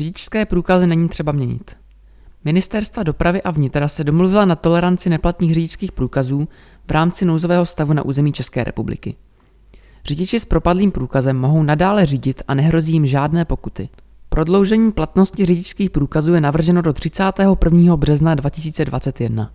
Řidičské průkazy není třeba měnit. Ministerstva dopravy a vnitra se domluvila na toleranci neplatných řidičských průkazů v rámci nouzového stavu na území České republiky. Řidiči s propadlým průkazem mohou nadále řídit a nehrozí jim žádné pokuty. Prodloužení platnosti řidičských průkazů je navrženo do 31. března 2021.